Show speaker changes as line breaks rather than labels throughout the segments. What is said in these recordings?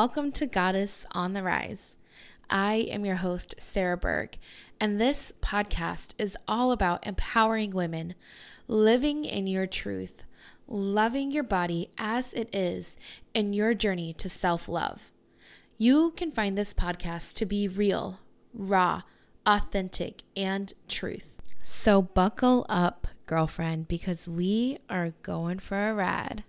Welcome to Goddess on the Rise. I am your host, Sarah Berg, and this podcast is all about empowering women, living in your truth, loving your body as it is, in your journey to self love. You can find this podcast to be real, raw, authentic, and truth. So buckle up, girlfriend, because we are going for a ride.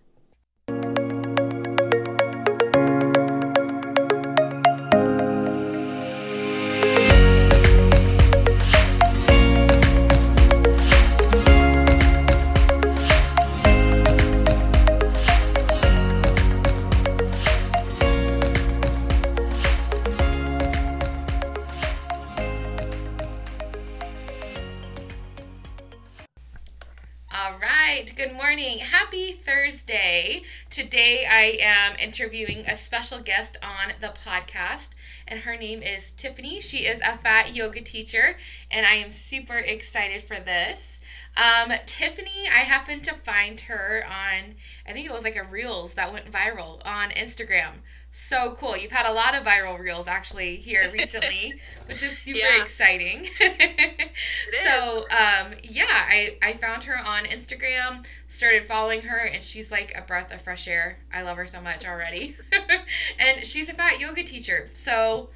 Today I am interviewing a special guest on the podcast, and her name is Tiffany. She is a fat yoga teacher, and I am super excited for this. Um, Tiffany, I happened to find her on, I think it was like a Reels that went viral on Instagram. So cool. You've had a lot of viral reels actually here recently, which is super
Yeah.
exciting. so, um, yeah, I, I found her on Instagram, started following her, and she's like a breath of fresh air. I love her so much already. and she's a fat yoga teacher. So,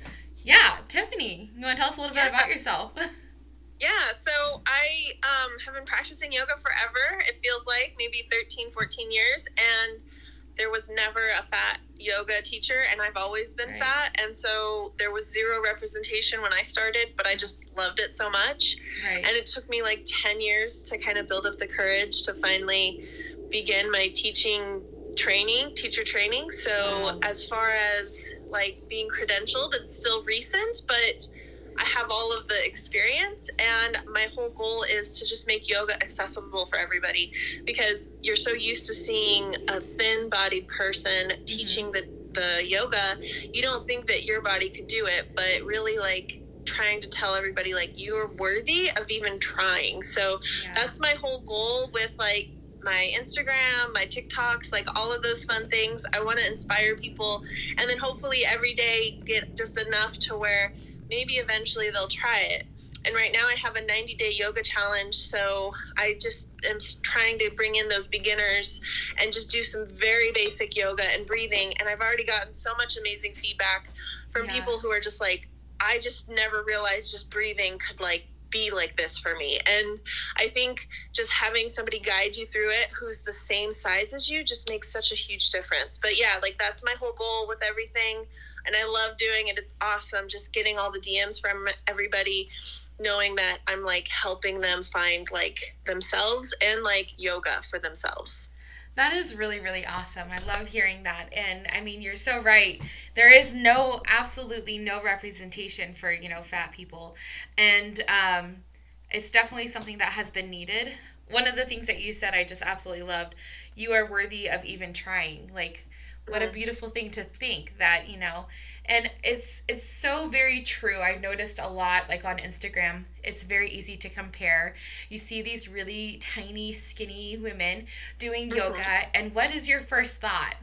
yeah, Tiffany, you want to tell us a little bit
Yeah.
about yourself?
Yeah, so I um, have been practicing yoga forever. It feels like maybe 13, 14 years. And there was never a fat yoga teacher, and I've always been
Right.
fat. And so there was zero representation when I started, but I just loved it so much.
right.
And it took me like 10 years to kind of build up the courage to finally begin my teaching training, teacher training. So,
Wow.
as far as like being credentialed, it's still recent, but I have all of the experience. And my whole goal is to just make yoga accessible for everybody because you're so used to seeing a thin bodied person mm-hmm. teaching the, the yoga. You don't think that your body could do it, but really like trying to tell everybody like you're worthy of even trying. So
yeah.
that's my whole goal with like my Instagram, my TikToks, like all of those fun things. I want to inspire people and then hopefully every day get just enough to where maybe eventually they'll try it. And right now I have a 90 day yoga challenge. So I just am trying to bring in those beginners and just do some very basic yoga and breathing. And I've already gotten so much amazing feedback from
Yeah.
people who are just like, I just never realized just breathing could like be like this for me. And I think just having somebody guide you through it who's the same size as you just makes such a huge difference. But yeah, like that's my whole goal with everything. And I love doing it. It's awesome just getting all the DMs from everybody, knowing that I'm like helping them find like themselves and like yoga for themselves.
That is really, really awesome. I love hearing that. And I mean, you're so right. There is no, absolutely no representation for, you know, fat people. And um, it's definitely something that has been needed. One of the things that you said I just absolutely loved you are worthy of even trying. Like, what a
Mhm.
beautiful thing to think that, you know, and it's it's so very true i've noticed a lot like on instagram it's very easy to compare you see these really tiny skinny women doing
Mhm.
yoga and what is your first thought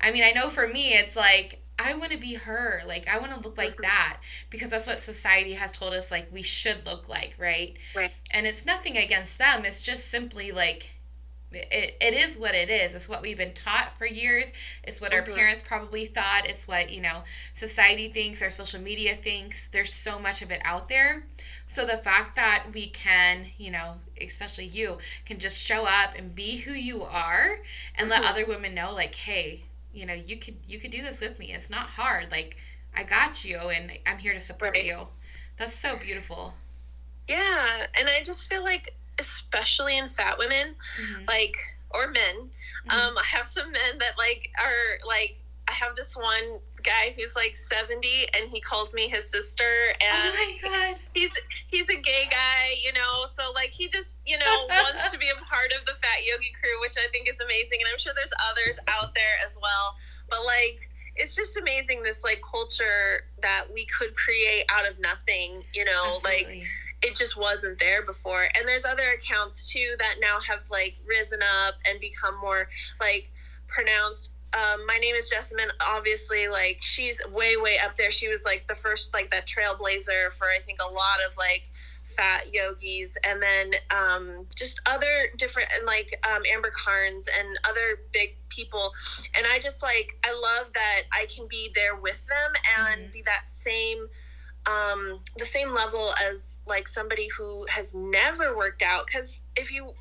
i mean i know for me it's like i want to be her like i want to look like
Mhm.
that because that's what society has told us like we should look like right
Right.
and it's nothing against them it's just simply like it, it is what it is. It's what we've been taught for years. It's what our
Mhm.
parents probably thought. It's what you know society thinks our social media thinks. There's so much of it out there. So the fact that we can you know especially you can just show up and be who you are and let
Mhm.
other women know like hey you know you could you could do this with me. It's not hard. Like i got you and i'm here to support
Right.
you. That's so beautiful.
Yeah. And I just feel like, especially in fat women,
Mhm.
like, or men,
Mhm.
um, I have some men that like are like, I have this one guy who's like 70 and he calls me his sister and
oh my god
he's he's a gay guy, you know, so like he just, you know, wants to be a part of the Fat Yogi crew, which I think is amazing. And I'm sure there's others out there as well. But like it's just amazing this like culture that we could create out of nothing, you know, like
Absolutely.
It just wasn't there before. And there's other accounts too that now have like risen up and become more like pronounced um, my name is Jessamyn. Obviously, like she's way, way up there. She was like the first, like that trailblazer for I think a lot of like fat yogis, and then um, just other different and like um, Amber Karnes and other big people. And I just like I love that I can be there with them and mm-hmm. be that same, um, the same level as like somebody who has never worked out. Because if you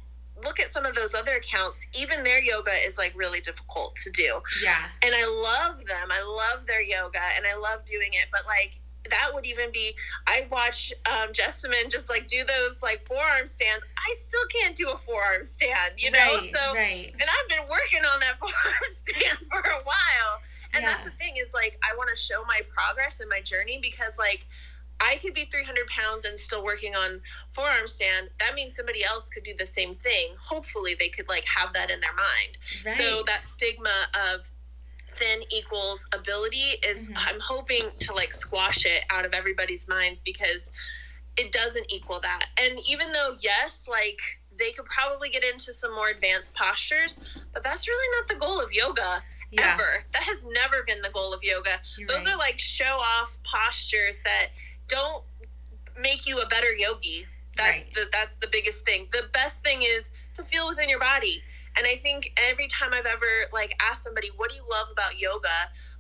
look at some of those other accounts, even their yoga is like really difficult to do.
Yeah.
And I love them. I love their yoga and I love doing it. But like that would even be I watch um Jessamyn just like do those like forearm stands. I still can't do a forearm stand, you know?
Right,
so
right.
and I've been working on that forearm stand for a while. And
Yeah.
that's the thing is like I want to show my progress and my journey because like I could be 300 pounds and still working on forearm stand. That means somebody else could do the same thing. Hopefully, they could like have that in their mind.
Right.
So that stigma of thin equals ability is
Mhm.
I'm hoping to like squash it out of everybody's minds because it doesn't equal that. And even though yes, like they could probably get into some more advanced postures, but that's really not the goal of yoga
yeah.
ever. That has never been the goal of yoga.
You're
Those
right.
are like show off postures that don't make you a better yogi. That's
Right.
the that's the biggest thing. The best thing is to feel within your body. And I think every time I've ever like asked somebody, "What do you love about yoga?"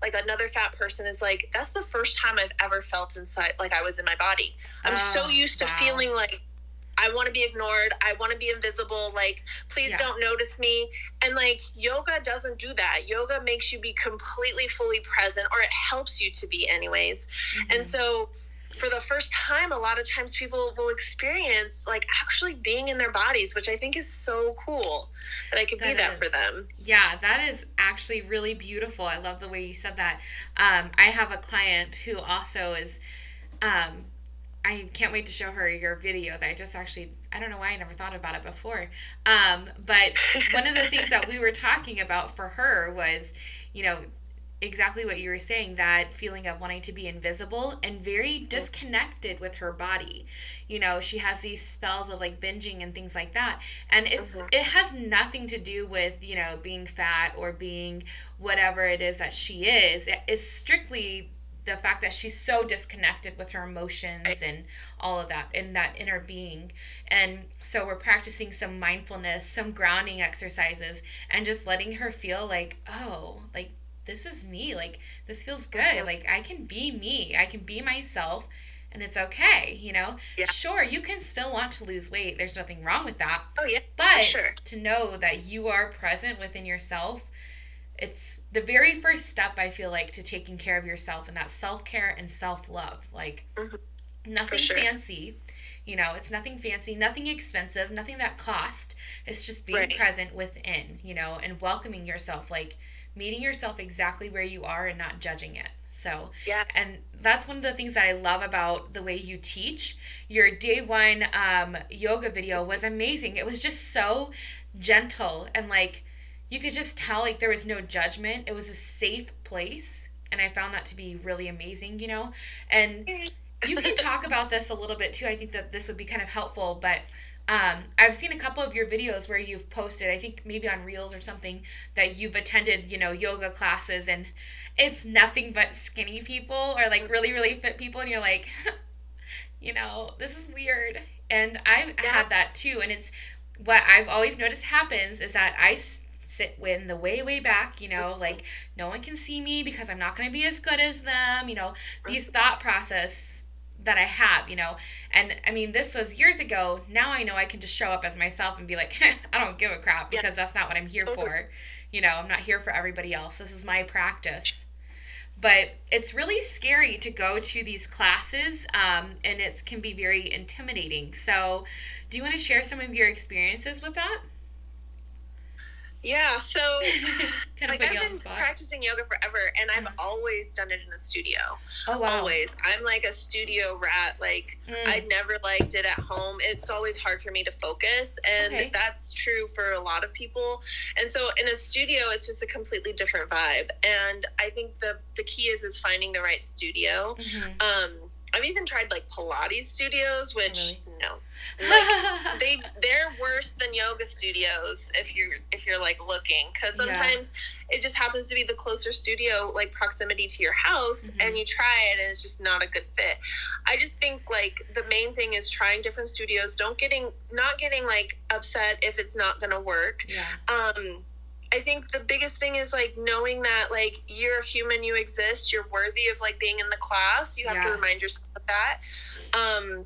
Like another fat person is like, "That's the first time I've ever felt inside like I was in my body." I'm so
Oh,
used to feeling like I want to be ignored. I want to be invisible. Like, please
Yeah.
don't notice me. And like, yoga doesn't do that. Yoga makes you be completely, fully present, or it helps you to be, anyways.
Mhm.
And so, for the first time, a lot of times people will experience like actually being in their bodies, which I think is so cool that I could be
That
that
is.
for them.
Yeah, that is actually really beautiful. I love the way you said that. Um, I have a client who also is. Um, I can't wait to show her your videos. I just actually, I don't know why I never thought about it before. Um, but one of the things that we were talking about for her was, you know, exactly what you were saying that feeling of wanting to be invisible and very disconnected with her body. You know, she has these spells of like binging and things like that. And it's
Mhm.
it has nothing to do with, you know, being fat or being whatever it is that she is. It's strictly the fact that she's so disconnected with her emotions and all of that in that inner being. And so we're practicing some mindfulness, some grounding exercises, and just letting her feel like, oh, like this is me. Like this feels good.
Mhm.
Like I can be me. I can be myself and it's okay, you know?
Yeah.
Sure, you can still want to lose weight. There's nothing wrong with that.
Oh yeah,
But
sure.
to know that you are present within yourself, it's the very first step I feel like to taking care of yourself and that self-care and self-love. Like
Mhm.
nothing
sure.
fancy. You know, it's nothing fancy, nothing expensive, nothing that cost. It's just being
Right.
present within, you know, and welcoming yourself, like meeting yourself exactly where you are and not judging it. So,
Yeah.
and that's one of the things that I love about the way you teach. Your day one um, yoga video was amazing. It was just so gentle and like you could just tell like there was no judgment. It was a safe place, and I found that to be really amazing. You know, and you can talk about this a little bit too. I think that this would be kind of helpful, but. Um, I've seen a couple of your videos where you've posted, I think maybe on Reels or something, that you've attended, you know, yoga classes and it's nothing but skinny people or like really, really fit people. And you're like, you know, this is weird. And I've
Yeah.
had that too. And it's what I've always noticed happens is that I sit in the way, way back, you know, like no one can see me because I'm not going to be as good as them, you know, these thought process that I have, you know. And I mean, this was years ago. Now I know I can just show up as myself and be like, I don't give a crap because that's not what I'm here for. You know, I'm not here for everybody else. This is my practice. But it's really scary to go to these classes, um, and it can be very intimidating. So, do you want to share some of your experiences with that?
Yeah. So
kind of
like I've been practicing yoga forever, and I've
Uh-huh.
always done it in a studio.
oh wow!
Always. I'm like a studio rat. Like
Mm,
I never liked it at home. It's always hard for me to focus, and
Okay.
that's true for a lot of people. And so in a studio, it's just a completely different vibe. And I think the the key is is finding the right studio.
mhm.
Um, I've even tried like Pilates studios, which
Really?
no, like they they're worse than yoga studios if you're if you're like looking because sometimes yeah. it just happens to be the closer studio like proximity to your house mm-hmm. and you try it and it's just not a good fit i just think like the main thing is trying different studios don't getting not getting like upset if it's not gonna work
yeah
um I think the biggest thing is like knowing that like you're a human, you exist, you're worthy of like being in the class. You have yeah. to remind yourself of that. Um,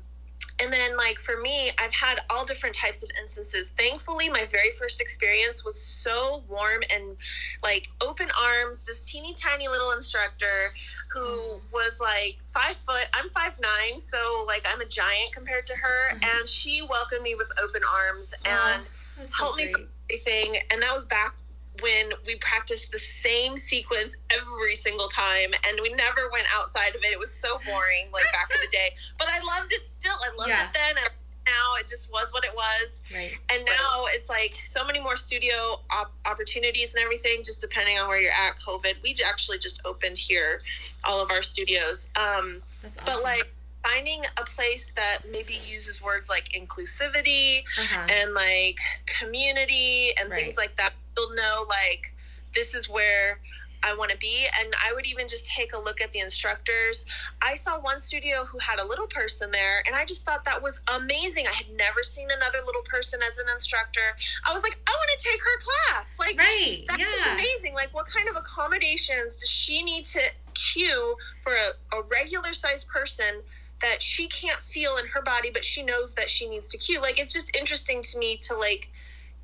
and then like for me i've had all different types of instances thankfully my very first experience was so warm and like open arms this teeny tiny little instructor who mm. was like five foot i'm five nine so like i'm a giant compared to her mm-hmm. and she welcomed me with open arms and oh, helped so me everything and that was back when we practiced the same sequence every single time and we never went outside of it. It was so boring, like back in the day. But I loved it still. I loved yeah. it then. And now it just was what it was.
Right.
And now it's like so many more studio op- opportunities and everything, just depending on where you're at. COVID, we actually just opened here, all of our studios. Um, awesome. But like, finding a place that maybe uses words like inclusivity uh-huh. and like community and right. things like that you'll know like this is where I want to be. And I would even just take a look at the instructors. I saw one studio who had a little person there, and I just thought that was amazing. I had never seen another little person as an instructor. I was like, I want to take her class. Like,
right.
that yeah. amazing. Like, what kind of accommodations does she need to cue for a, a regular sized person? that she can't feel in her body but she knows that she needs to cue like it's just interesting to me to like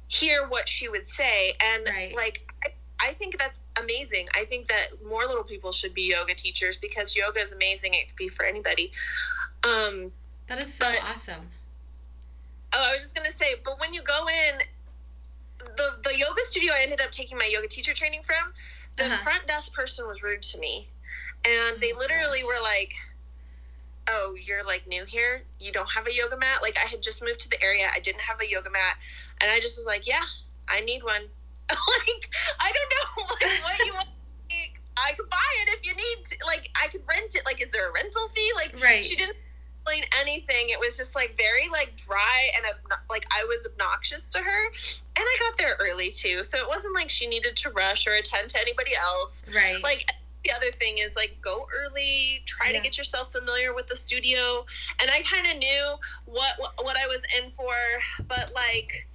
hear what she would say. And right. like I, I think that's amazing. I think that more little people should be yoga teachers because yoga is amazing. It could be for anybody. Um
that is so but, awesome.
Oh i was just gonna say but when you go in the the yoga studio i ended up taking my yoga teacher training from the uh-huh. front desk person was rude to me. And oh they literally gosh. were like oh, you're like new here, you don't have a yoga mat. Like I had just moved to the area, I didn't have a yoga mat, and I just was like, yeah, I need one. like I don't know like what you want. I could buy it if you need. To. Like I could rent it. Like is there a rental fee? Like
right.
she didn't explain anything. It was just like very like dry and like I was obnoxious to her. And I got there early too, so it wasn't like she needed to rush or attend to anybody else.
Right.
Like the other thing is like go early try yeah. to get yourself familiar with the studio and i kind of knew what, what what i was in for but like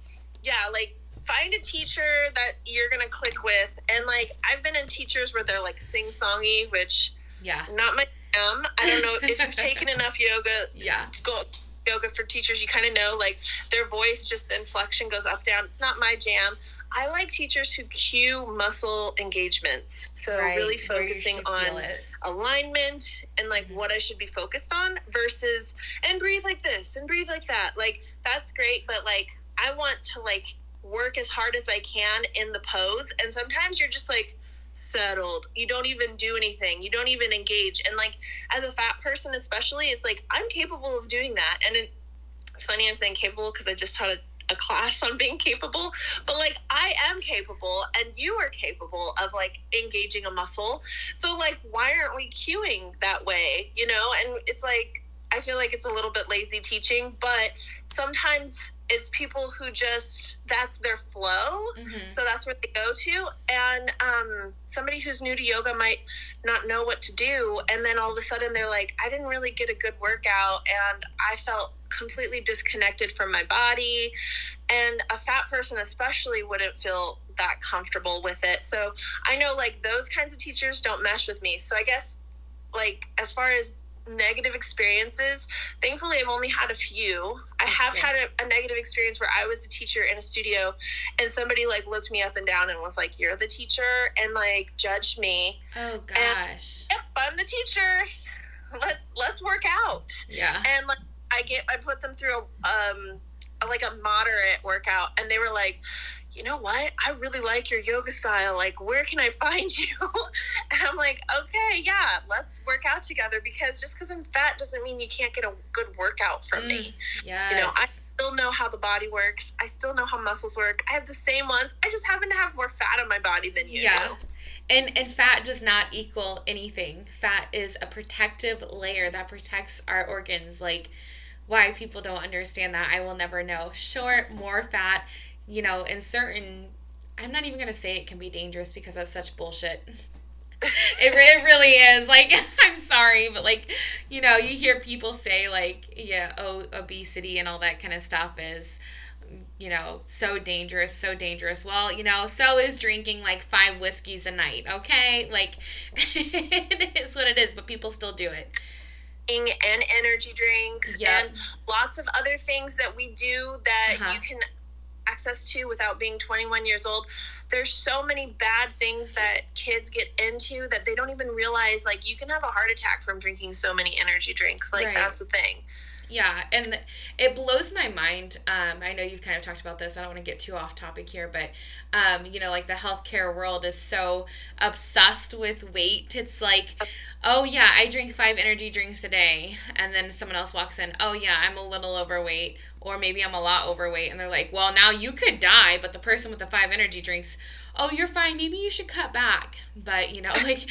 yeah like find a teacher that you're gonna click with. And like i've been in teachers where they're like sing songy which
yeah.
not my jam. I don't know if you've taken enough yoga
yeah.
to go yoga for teachers you kind of know like their voice just the inflection goes up down. It's not my jam. I like teachers who cue muscle engagements. So right, really focusing on alignment and like mm-hmm. what I should be focused on versus and breathe like this and breathe like that. Like that's great, but like I want to like work as hard as I can in the pose and sometimes you're just like settled. You don't even do anything. You don't even engage. And like as a fat person especially, it's like I'm capable of doing that. And it, it's funny I'm saying capable because I just taught a a class on being capable, but like I am capable and you are capable of like engaging a muscle. So like why aren't we cueing that way, you know? And it's like I feel like it's a little bit lazy teaching, but sometimes it's people who just that's their flow mm-hmm. so that's where they go to and um, somebody who's new to yoga might not know what to do and then all of a sudden they're like i didn't really get a good workout and i felt completely disconnected from my body. And a fat person, especially, wouldn't feel that comfortable with it. So I know like those kinds of teachers don't mesh with me. So I guess, like, as far as negative experiences, thankfully, I've only had a few. I have had a, a, negative experience where I was a teacher in a studio and somebody like looked me up and down and was like, You're the teacher, and like judged me.
Oh, gosh.
And, yep, I'm the teacher. Let's let's work out.
Yeah.
And like I get I put them through a um a, like a moderate workout and they were like you know what? I really like your yoga style. Like, where can I find you? and I'm like, okay, yeah, let's work out together because just because I'm fat doesn't mean you can't get a good workout from mm, me.
Yeah.
You know, I still know how the body works. I still know how muscles work. I have the same ones. I just happen to have more fat on my body than you. Yeah.
And and fat does not equal anything. Fat is a protective layer that protects our organs like why people don't understand that, I will never know. Short, more fat, you know, in certain, I'm not even going to say it can be dangerous because that's such bullshit. it, it really is. Like, I'm sorry, but like, you know, you hear people say, like, yeah, oh, obesity and all that kind of stuff is you know, so dangerous, so dangerous. Well, you know, so is drinking like five whiskeys a night, okay? Like, it is what it is, but people still do it.
And energy drinks yep. and lots of other things that we do that uh-huh. you can access to without being 21 years old. There's so many bad things that kids get into that they don't even realize. Like, you can have a heart attack from drinking so many energy drinks. Like, right. that's the thing.
Yeah, and it blows my mind. Um, I know you've kind of talked about this. I don't want to get too off topic here, but um, you know, like the healthcare world is so obsessed with weight. It's like, oh yeah, I drink five energy drinks a day, and then someone else walks in. Oh yeah, I'm a little overweight, or maybe I'm a lot overweight, and they're like, well, now you could die, but the person with the five energy drinks oh, you're fine. Maybe you should cut back. But, you know, like,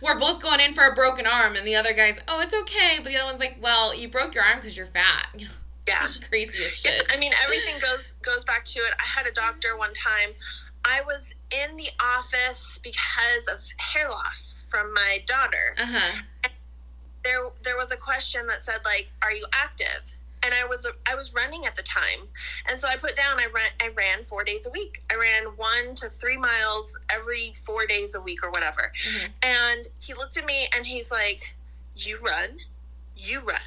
we're both going in for a broken arm, and the other guy's, oh, it's okay. But the other one's like, well, you broke your arm because you're fat.
Yeah.
Crazy as shit.
Yeah, I mean, everything goes goes back to it. I had a doctor one time. I was in the office because of hair loss from my daughter. Uh-huh. There, there was a question that said, like, are you active? And I was I was running at the time, and so I put down I ran I ran four days a week. I ran one to three miles every four days a week or whatever. Mm-hmm. And he looked at me and he's like, "You run, you run,"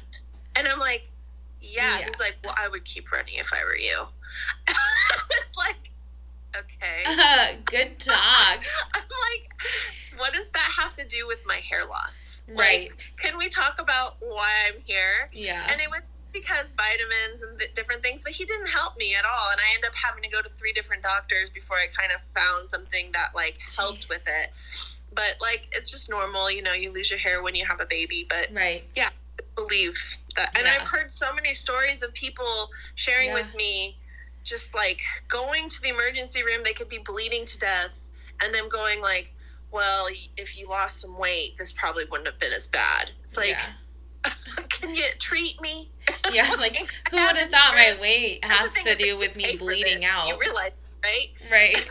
and I'm like, "Yeah." yeah. He's like, "Well, I would keep running if I were you." it's like, okay,
uh, good talk.
I'm like, what does that have to do with my hair loss?
Right.
Like, can we talk about why I'm here?
Yeah.
And it was because vitamins and different things, but he didn't help me at all. And I ended up having to go to three different doctors before I kind of found something that like helped with it. But like it's just normal, you know, you lose your hair when you have a baby. But
right,
yeah, I believe that. And yeah. I've heard so many stories of people sharing yeah. with me, just like going to the emergency room, they could be bleeding to death, and them going like, "Well, if you lost some weight, this probably wouldn't have been as bad." It's like. Yeah can you treat me?
Yeah, like who would have thought my weight has to do with me bleeding out?
You realize, right?
Right.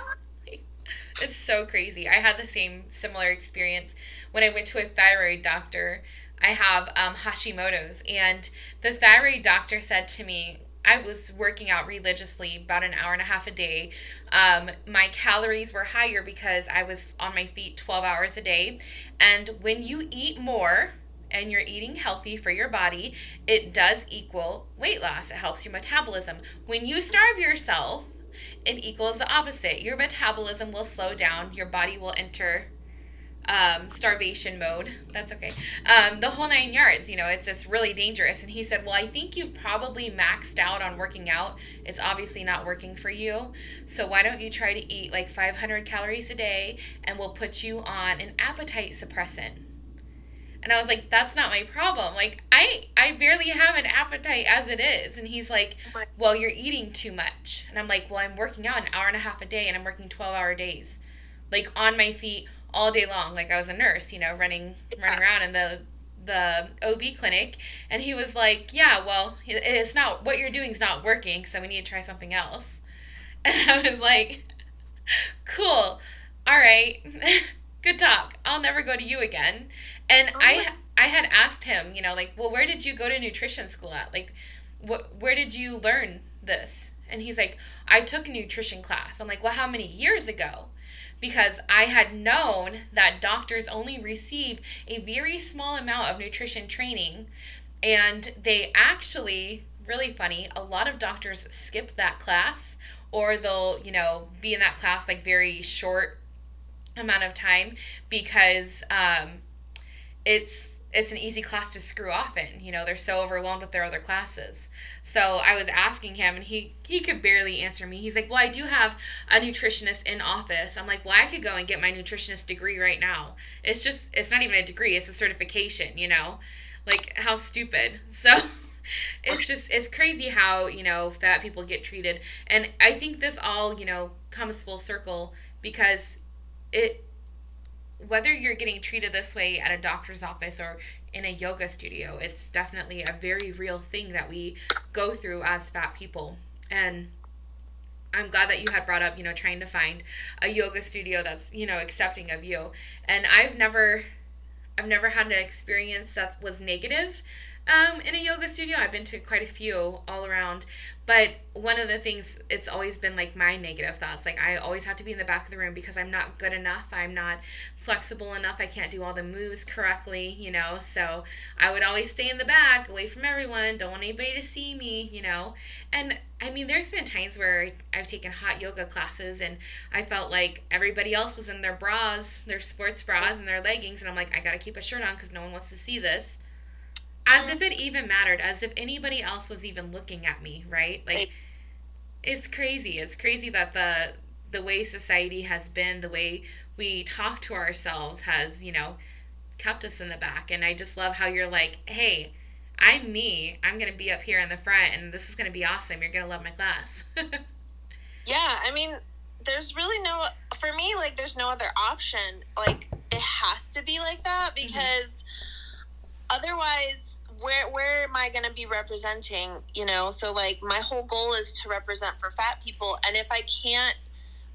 it's so crazy. I had the same similar experience when I went to a thyroid doctor. I have um, Hashimoto's, and the thyroid doctor said to me, I was working out religiously about an hour and a half a day. Um, my calories were higher because I was on my feet 12 hours a day. And when you eat more, and you're eating healthy for your body, it does equal weight loss. It helps your metabolism. When you starve yourself, it equals the opposite. Your metabolism will slow down, your body will enter um, starvation mode. That's okay. Um, the whole nine yards, you know, it's it's really dangerous. And he said, Well, I think you've probably maxed out on working out. It's obviously not working for you. So why don't you try to eat like 500 calories a day and we'll put you on an appetite suppressant and I was like, that's not my problem. Like I I barely have an appetite as it is. And he's like, well, you're eating too much. And I'm like, well, I'm working out an hour and a half a day and I'm working 12 hour days. Like on my feet all day long. Like I was a nurse, you know, running running around in the the OB clinic and he was like, "Yeah, well, it's not what you're doing is not working, so we need to try something else." And I was like, "Cool. All right. Good talk. I'll never go to you again." And oh I I had asked him, you know, like, well, where did you go to nutrition school at? Like, what where did you learn this? And he's like, I took a nutrition class. I'm like, well, how many years ago? Because I had known that doctors only receive a very small amount of nutrition training, and they actually really funny. A lot of doctors skip that class, or they'll you know be in that class like very short amount of time because um, it's it's an easy class to screw off in. You know, they're so overwhelmed with their other classes. So I was asking him, and he he could barely answer me. He's like, "Well, I do have a nutritionist in office." I'm like, "Well, I could go and get my nutritionist degree right now. It's just it's not even a degree; it's a certification. You know, like how stupid." So. It's just it's crazy how, you know, fat people get treated. And I think this all, you know, comes full circle because it whether you're getting treated this way at a doctor's office or in a yoga studio. It's definitely a very real thing that we go through as fat people. And I'm glad that you had brought up, you know, trying to find a yoga studio that's, you know, accepting of you. And I've never I've never had an experience that was negative um, in a yoga studio. I've been to quite a few all around, but one of the things it's always been like my negative thoughts. Like I always have to be in the back of the room because I'm not good enough. I'm not flexible enough. I can't do all the moves correctly, you know. So I would always stay in the back, away from everyone. Don't want anybody to see me, you know. And I mean, there's been times where I've taken hot yoga classes and I felt like everybody else was in their bras, their sports bras, and their leggings, and I'm like, I gotta keep a shirt on because no one wants to see this as if it even mattered as if anybody else was even looking at me right? Like it's crazy. It's crazy that the the way society has been the way we talk to ourselves has you know kept us in the back. And i just love how you're like hey i'm me. I'm gonna be up here in the front and this is gonna be awesome. You're gonna love my class.
Yeah i mean there's really no for me like there's no other option. Like it has to be like that mm-hmm. because mm-hmm. otherwise where where am I going to be representing? You know, so like my whole goal is to represent for fat people, and if I can't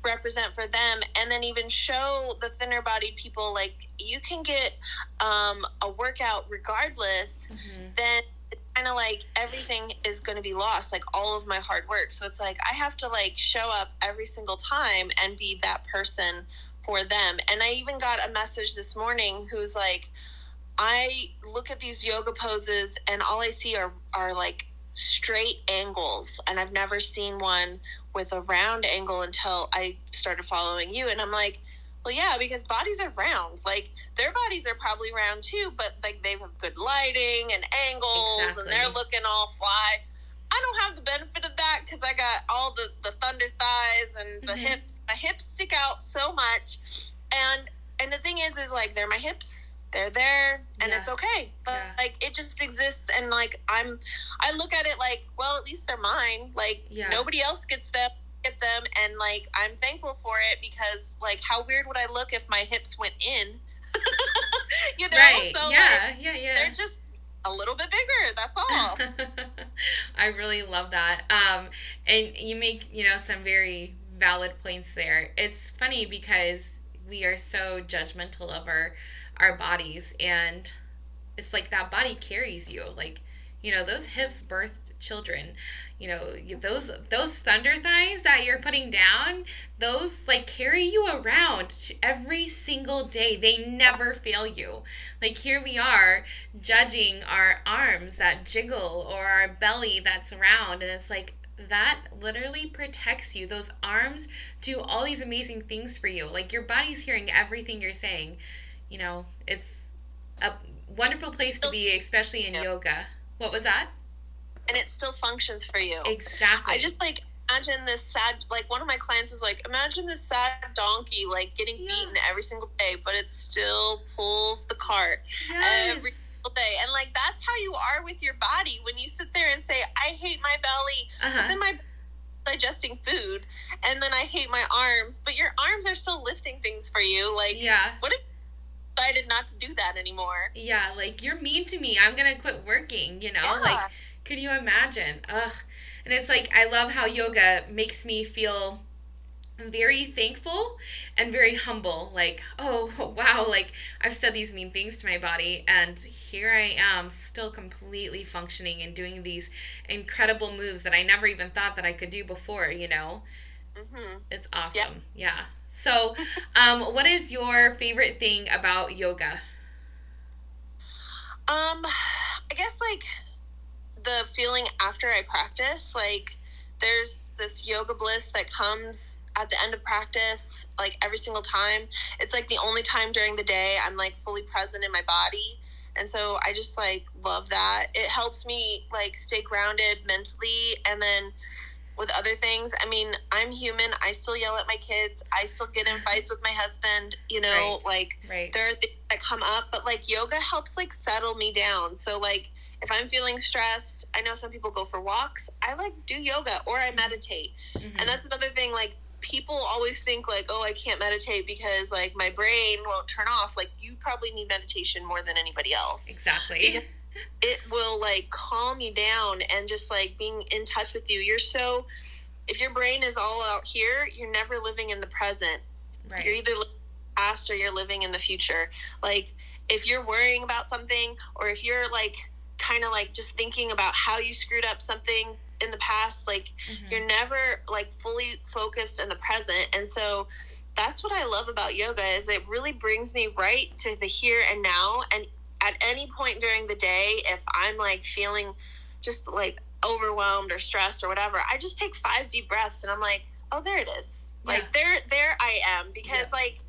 represent for them and then even show the thinner bodied people like you can get um, a workout regardless mm-hmm. then kind of like everything is going to be lost like all of my hard work so it's like i have to like show up every single time and be that person for them and i even got a message this morning who's like I look at these yoga poses and all I see are are like straight angles and I've never seen one with a round angle until I started following you and I'm like, well yeah, because bodies are round. Like their bodies are probably round too, but like they have good lighting and angles exactly. and they're looking all fly. I don't have the benefit of that because I got all the the thunder thighs and the mm-hmm. hips. My hips stick out so much, and and the thing is, is like they're my hips they're there and yeah. it's okay but yeah. like it just exists and like i'm i look at it like well at least they're mine like yeah. nobody else gets them get them and like i'm thankful for it because like how weird would i look if my hips went in you know
right. so yeah like, yeah yeah
they're just a little bit bigger that's all
i really love that um and you make you know some very valid points there it's funny because we are so judgmental of our our bodies and it's like that body carries you like you know those hips birthed children you know those those thunder thighs that you're putting down those like carry you around every single day. They never fail you. Like here we are judging our arms that jiggle or our belly that's round and it's like that literally protects you. Those arms do all these amazing things for you. Like your body's hearing everything you're saying you know, it's a wonderful place to be, especially in yeah. yoga. What was that?
And it still functions for you.
Exactly.
I just like imagine this sad like one of my clients was like imagine this sad donkey like getting yeah. beaten every single day but it still pulls the cart yes. every single day and like that's how you are with your body when you sit there and say i hate my belly uh-huh. but then my digesting food and then i hate my arms but your arms are still lifting things for you like
yeah
what if decided not to do that anymore.
Yeah, like you're mean to me. I'm gonna quit working. You know, yeah. like can you imagine? Ugh. And it's like I love how yoga makes me feel very thankful and very humble like oh wow like i've said these mean things to my body and here i am still completely functioning and doing these incredible moves that i never even thought that i could do before you know mm-hmm. it's awesome yep. yeah so, um, what is your favorite thing about yoga?
Um, I guess like the feeling after I practice, like there's this yoga bliss that comes at the end of practice, like every single time. It's like the only time during the day I'm like fully present in my body. And so I just like love that. It helps me like stay grounded mentally and then with other things. I mean, I'm human. I still yell at my kids. I still get in fights with my husband. You know,
right.
like
right.
there are things that come up, but like yoga helps like settle me down. So like if I'm feeling stressed, I know some people go for walks. I like do yoga or I meditate. Mm-hmm. And that's another thing like people always think like, oh, I can't meditate because like my brain won't turn off. Like you probably need meditation more than anybody else.
Exactly.
It will like calm you down and just like being in touch with you. You're so if your brain is all out here, you're never living in the present. Right. You're either past or you're living in the future. Like if you're worrying about something or if you're like kind of like just thinking about how you screwed up something in the past like mm-hmm. you're never like fully focused in the present and so that's what i love about yoga is it really brings me right to the here and now and at any point during the day if i'm like feeling just like overwhelmed or stressed or whatever i just take five deep breaths and i'm like oh there it is yeah. like there there i am because yeah. like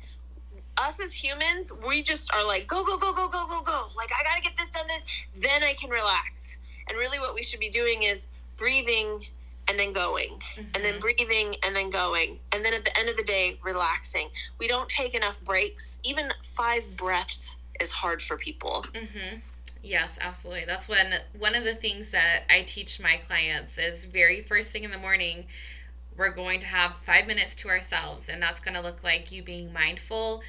us as humans, we just are like, go, go, go, go, go, go, go. Like, I got to get this done, this. then I can relax. And really, what we should be doing is breathing and then going, mm-hmm. and then mm-hmm. breathing and then going. And then at the end of the day, relaxing. We don't take enough breaks. Even five breaths is hard for people.
Mm-hmm. Yes, absolutely. That's when one of the things that I teach my clients is very first thing in the morning we're going to have five minutes to ourselves, and that's going to look like you being mindful,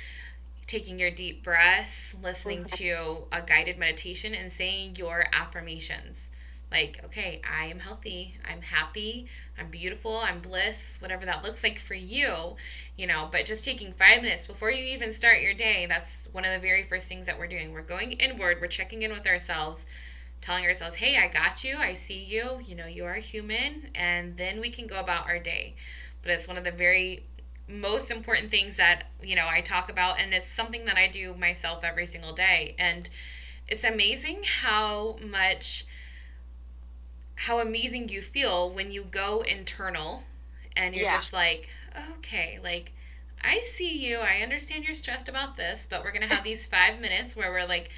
taking your deep breaths, listening to a guided meditation, and saying your affirmations. Like, okay, I am healthy, I'm happy, I'm beautiful, I'm bliss, whatever that looks like for you, you know. But just taking five minutes before you even start your day, that's one of the very first things that we're doing. We're going inward, we're checking in with ourselves telling ourselves, hey, I got you, I see you, you know, you are human, and then we can go about our day. But it's one of the very most important things that, you know, I talk about, and it's something that I do myself every single day. And it's amazing how much, how amazing you feel when you go internal and you're yeah. just like, okay, like, I see you. I understand you're stressed about this, but we're going to have these five minutes where we're like,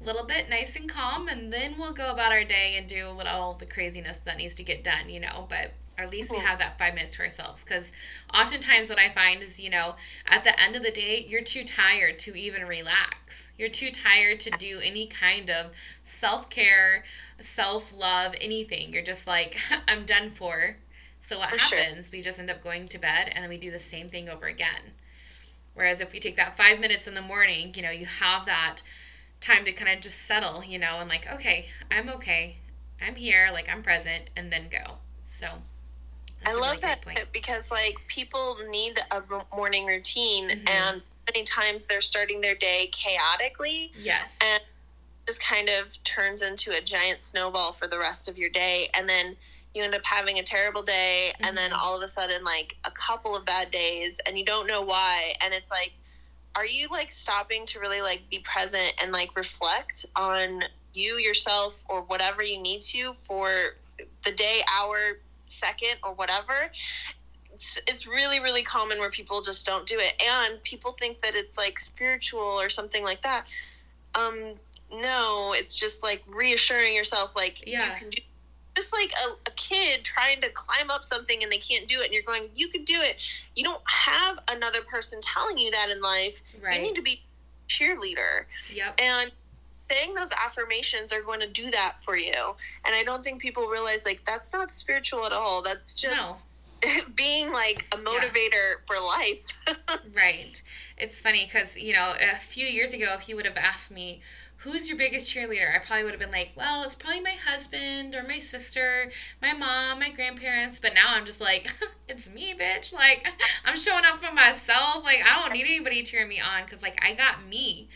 a little bit nice and calm and then we'll go about our day and do what all the craziness that needs to get done you know but at least we mm-hmm. have that five minutes to ourselves because oftentimes what i find is you know at the end of the day you're too tired to even relax you're too tired to do any kind of self-care self-love anything you're just like i'm done for so what for happens sure. we just end up going to bed and then we do the same thing over again whereas if we take that five minutes in the morning you know you have that time to kind of just settle, you know, and like, okay, I'm okay. I'm here, like I'm present, and then go. So
I love really that because like people need a morning routine, mm-hmm. and so many times they're starting their day chaotically.
Yes.
And just kind of turns into a giant snowball for the rest of your day, and then you end up having a terrible day, mm-hmm. and then mm-hmm. all of a sudden, like a couple of bad days, and you don't know why, and it's like are you like stopping to really like be present and like reflect on you yourself or whatever you need to for the day hour second or whatever it's, it's really really common where people just don't do it. And people think that it's like spiritual or something like that. Um no it's just like reassuring yourself like
yeah.
you can do just like a, a kid trying to climb up something and they can't do it and you're going you can do it. You don't have another person telling you that in life. Right. you need to be cheerleader.
Yep.
And saying those affirmations are going to do that for you and i don't think people realize like that's not spiritual at all that's just no. being like a motivator yeah. for life
right it's funny because you know a few years ago if you would have asked me who's your biggest cheerleader? I probably would have been like, well, it's probably my husband or my sister, my mom, my grandparents. But now I'm just like, it's me, bitch. Like, I'm showing up for myself. Like, I don't need anybody cheering me on because, like, I got me.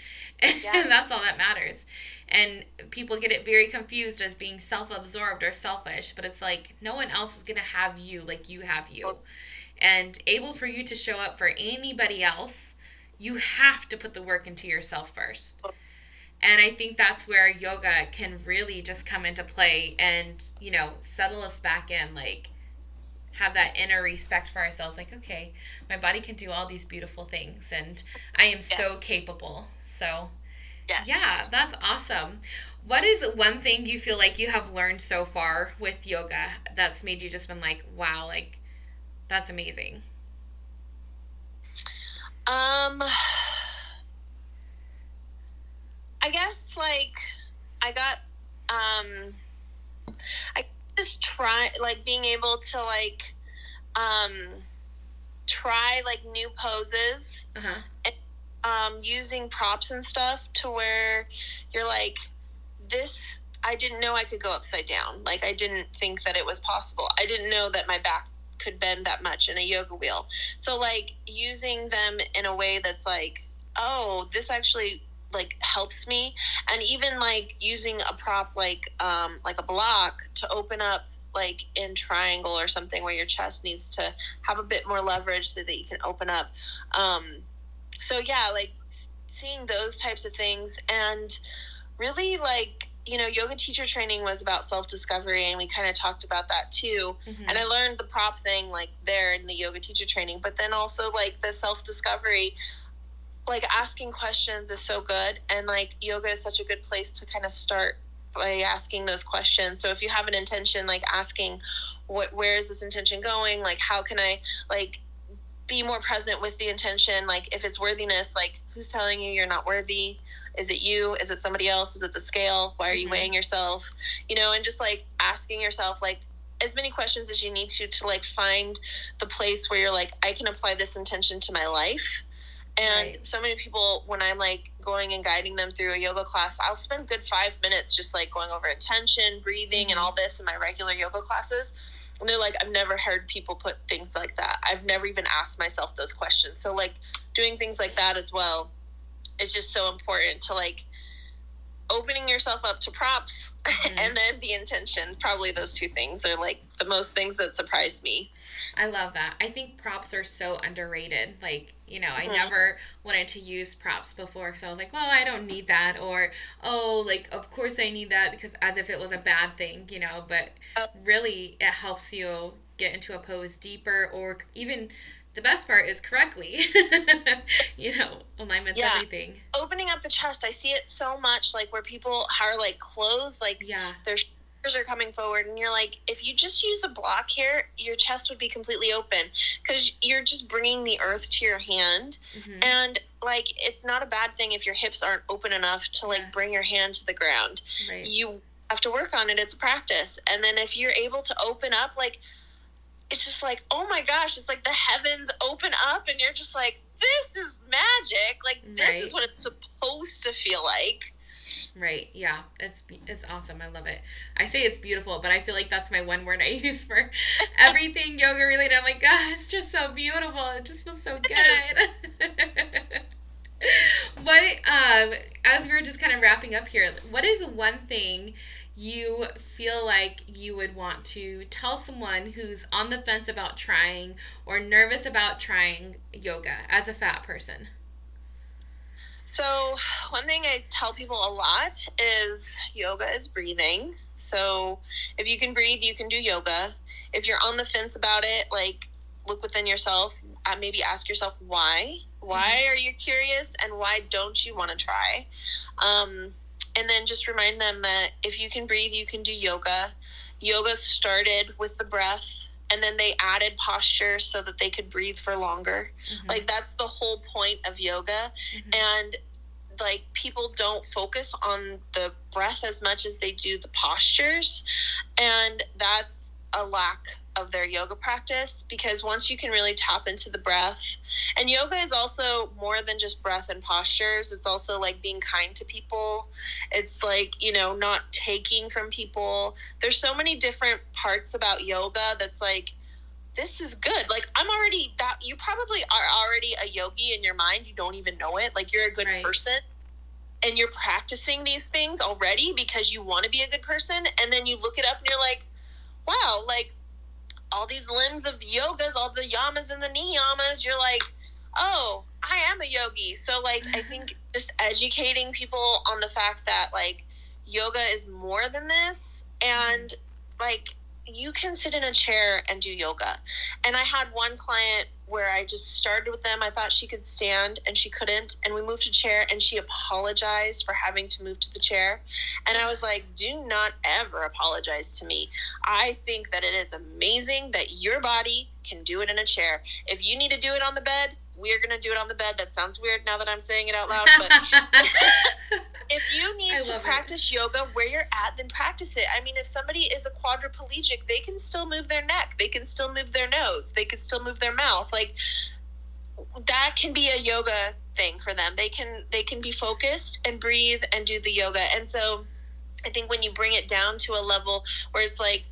Yeah. and that's all that matters. And people get it very confused as being self absorbed or selfish. But it's like, no one else is going to have you like you have you. And able for you to show up for anybody else, you have to put the work into yourself first. And I think that's where yoga can really just come into play and, you know, settle us back in, like, have that inner respect for ourselves. Like, okay, my body can do all these beautiful things, and I am yeah. so capable. So, yes. yeah, that's awesome. What is one thing you feel like you have learned so far with yoga that's made you just been like, wow, like, that's amazing?
Um, I guess like I got um I just try like being able to like um try like new poses
Uh-huh.
Um, using props and stuff to where you're like, this, I didn't know I could go upside down. Like, I didn't think that it was possible. I didn't know that my back could bend that much in a yoga wheel. So, like, using them in a way that's like, oh, this actually like helps me and even like using a prop like um like a block to open up like in triangle or something where your chest needs to have a bit more leverage so that you can open up um so yeah like seeing those types of things and really like you know yoga teacher training was about self-discovery and we kind of talked about that too.
Mhm.
and i learned the prop thing like there in the yoga teacher training but then also like the self-discovery like asking questions is so good and like yoga is such a good place to kind of start by asking those questions. So if you have an intention like asking what where is this intention going? Like how can i like be more present with the intention like if it's worthiness like who's telling you you're not worthy? Is it you? Is it somebody else? Is it the scale? Why are you
Mhm.
weighing yourself? You know and just like asking yourself like as many questions as you need to to like find the place where you're like i can apply this intention to my life. And
Right.
so many people when i'm like going and guiding them through a yoga class i'll spend a good five minutes just like going over intention breathing and
Mhm.
all this in my regular yoga classes and they're like i've never heard people put things like that. I've never even asked myself those questions. So like doing things like that as well is just so important to like opening yourself up to props
Mhm.
and then the intention probably those two things are like the most things that surprise me
I love that. I think props are so underrated. Like, you know, I
Mhm.
never wanted to use props before because I was like, well, I don't need that. Or, oh, like, of course I need that because as if it was a bad thing, you know. But
Oh.
really, it helps you get into a pose deeper or even the best part is correctly. you know, alignment's
Yeah.
everything.
opening up the chest i see it so much like where people are like closed like
Yeah.
their shoulders are coming forward and you're like if you just use a block here your chest would be completely open because you're just bringing the earth to your hand
hmm
and like it's not a bad thing if your hips aren't open enough to like
Yeah.
bring your hand to the ground
Right.
you have to work on it it's practice and then if you're able to open up like it's just like oh my gosh it's like the heavens open up and you're just like this is magic like this
Right.
is what it's supposed to feel like
Right. Yeah. It's it's awesome. I love it. I say it's beautiful, but I feel like that's my one word I use for everything yoga related. I'm like, God, it's just so beautiful. It just feels so good. what um as we were just kind of wrapping up here, what is one thing you feel like you would want to tell someone who's on the fence about trying or nervous about trying yoga as a fat person?
So, one thing I tell people a lot is yoga is breathing. So, if you can breathe, you can do yoga. If you're on the fence about it, like look within yourself, uh, maybe ask yourself why. Why are you curious and why don't you want to try? Um, and then just remind them that if you can breathe, you can do yoga. Yoga started with the breath and then they added posture so that they could breathe for longer.
Mhm.
Like, that's the whole point of yoga
Mhm.
and like people don't focus on the breath as much as they do the postures and that's a lack of their yoga practice because once you can really tap into the breath and yoga is also more than just breath and postures it's also like being kind to people it's like you know not taking from people there's so many different parts about yoga that's like this is good. Like I'm already that you probably are already a yogi in your mind. You don't even know it. Like you're a good
Right.
person and you're practicing these things already because you want to be a good person and then you look it up and you're like, "Wow, like all these limbs of yogas, all the yamas and the niyamas, you're like, "Oh, I am a yogi." So like I think just educating people on the fact that like yoga is more than this and like you can sit in a chair and do yoga. And I had one client where I just started with them. I thought she could stand and she couldn't. And we moved to chair and she apologized for having to move to the chair. And I was like, do not ever apologize to me. I think that it is amazing that your body can do it in a chair. If you need to do it on the bed, we're going to do it on the bed. That sounds weird now that I'm saying it out loud, but if you need to
love it.
practice yoga where you're at, then practice it. I mean, if somebody is a quadriplegic, they can still move their neck, they can still move their nose, they can still move their mouth. Like, that can be a yoga thing for them. They can they can be focused and breathe and do the yoga. And so I think when you bring it down to a level where it's like,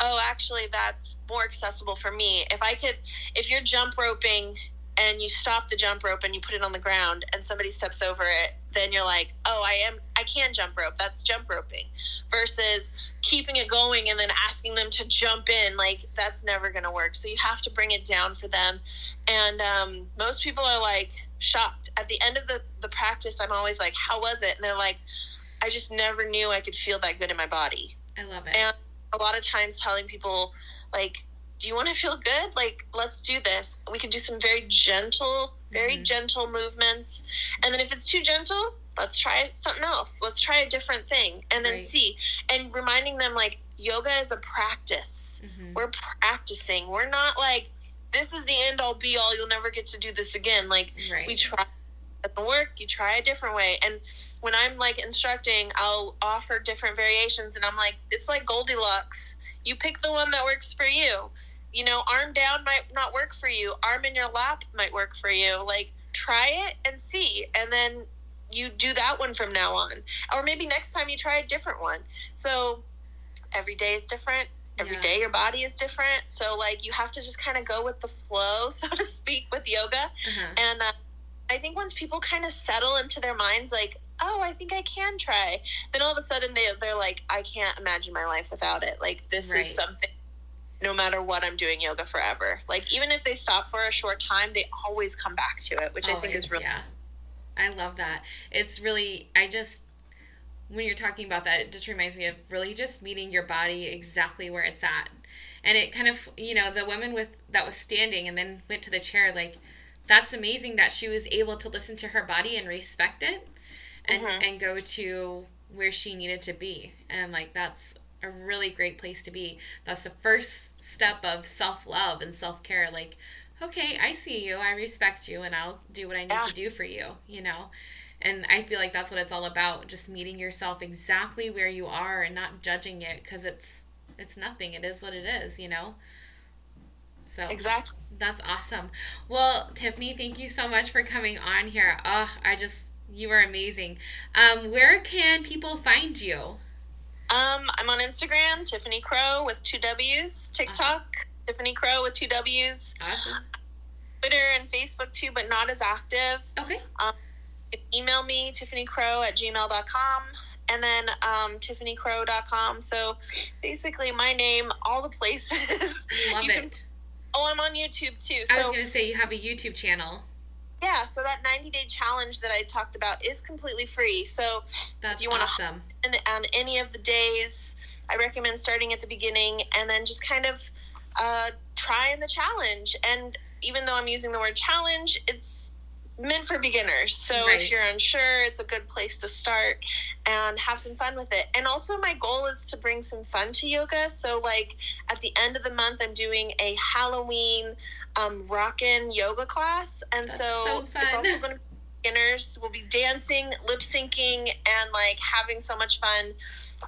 oh, actually that's more accessible for me. If I could if you're jump roping and you stop the jump rope and you put it on the ground and somebody steps over it, then you're like, oh, I am, I can jump rope. That's jump roping. Versus keeping it going and then asking them to jump in, like that's never going to work. So you have to bring it down for them. And um, most people are like shocked at the end of the the practice. I'm always like, how was it? And they're like, I just never knew I could feel that good in my body.
I love it.
And a lot of times telling people like do you want to feel good? Like, let's do this. We can do some very gentle, very mm-hmm. gentle movements. And then if it's too gentle, let's try something else. Let's try a different thing and then right. see. And reminding them, like, yoga is a practice. Mm-hmm. We're practicing. We're not like, this is the end all be all. You'll never get to do this again. Like, right. we try doesn't work, you try a different way. And when I'm like instructing, I'll offer different variations, and I'm like, it's like Goldilocks. You pick the one that works for you you know, arm down might not work for you, arm in your lap might work for you. Like, try it and see. And then you do that one from now on. Or maybe next time you try a different one. So every day is different. Every yeah. day your body is different. So, like, you have to just kind of go with the flow, so to speak, with yoga. Uh-huh. And uh, I think once people kind of settle into their minds, like, oh, I think I can try, then all of a sudden they, they're like, I can't imagine my life without it. Like, this right. is something no matter what I'm doing yoga forever. Like even if they stop for a short time, they always come back to it, which always, I think is really
yeah. I love that. It's really I just when you're talking about that, it just reminds me of really just meeting your body exactly where it's at. And it kind of, you know, the woman with that was standing and then went to the chair like that's amazing that she was able to listen to her body and respect it and mm-hmm. and go to where she needed to be. And like that's a really great place to be. That's the first step of self love and self care. Like, okay, I see you, I respect you, and I'll do what I need yeah. to do for you, you know? And I feel like that's what it's all about just meeting yourself exactly where you are and not judging it because it's it's nothing. It is what it is, you know? So
Exactly.
That's awesome. Well, Tiffany, thank you so much for coming on here. Oh, I just you are amazing. Um, where can people find you?
Um, I'm on Instagram, Tiffany Crow with two W's. TikTok, awesome. Tiffany Crow with two W's.
Awesome.
Twitter and Facebook too, but not as active.
Okay. Um,
email me, tiffanycrow at gmail.com and then um, tiffanycrow.com. So basically, my name, all the places.
Love it. Can,
oh, I'm on YouTube too.
So, I was going to say you have a YouTube channel.
Yeah, so that 90 day challenge that I talked about is completely free. So
That's if you want awesome.
to on any of the days, I recommend starting at the beginning and then just kind of uh, trying the challenge. And even though I'm using the word challenge, it's meant for beginners. So right. if you're unsure, it's a good place to start and have some fun with it. And also, my goal is to bring some fun to yoga. So, like at the end of the month, I'm doing a Halloween um, rockin' yoga class, and so,
so
it's also going to be beginners. We'll be dancing, lip syncing, and like having so much fun.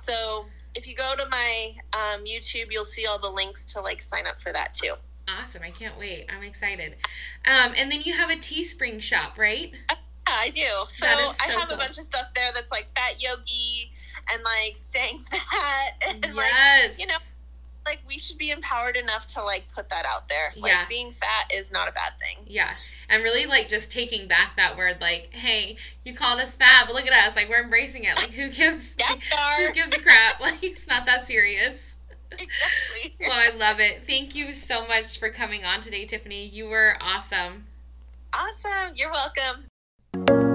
So if you go to my um, YouTube, you'll see all the links to like sign up for that too.
Awesome! I can't wait. I'm excited. Um, and then you have a Teespring shop, right?
Yeah, I do. So, so I have cool. a bunch of stuff there that's like fat yogi and like staying fat and yes. like you know like we should be empowered enough to like put that out there. Like yeah. being fat is not a bad thing.
Yeah. And really like just taking back that word like, hey, you called us fat, but look at us, like we're embracing it. Like who gives who gives a crap? Like it's not that serious.
Exactly.
well, I love it. Thank you so much for coming on today, Tiffany. You were awesome.
Awesome. You're welcome.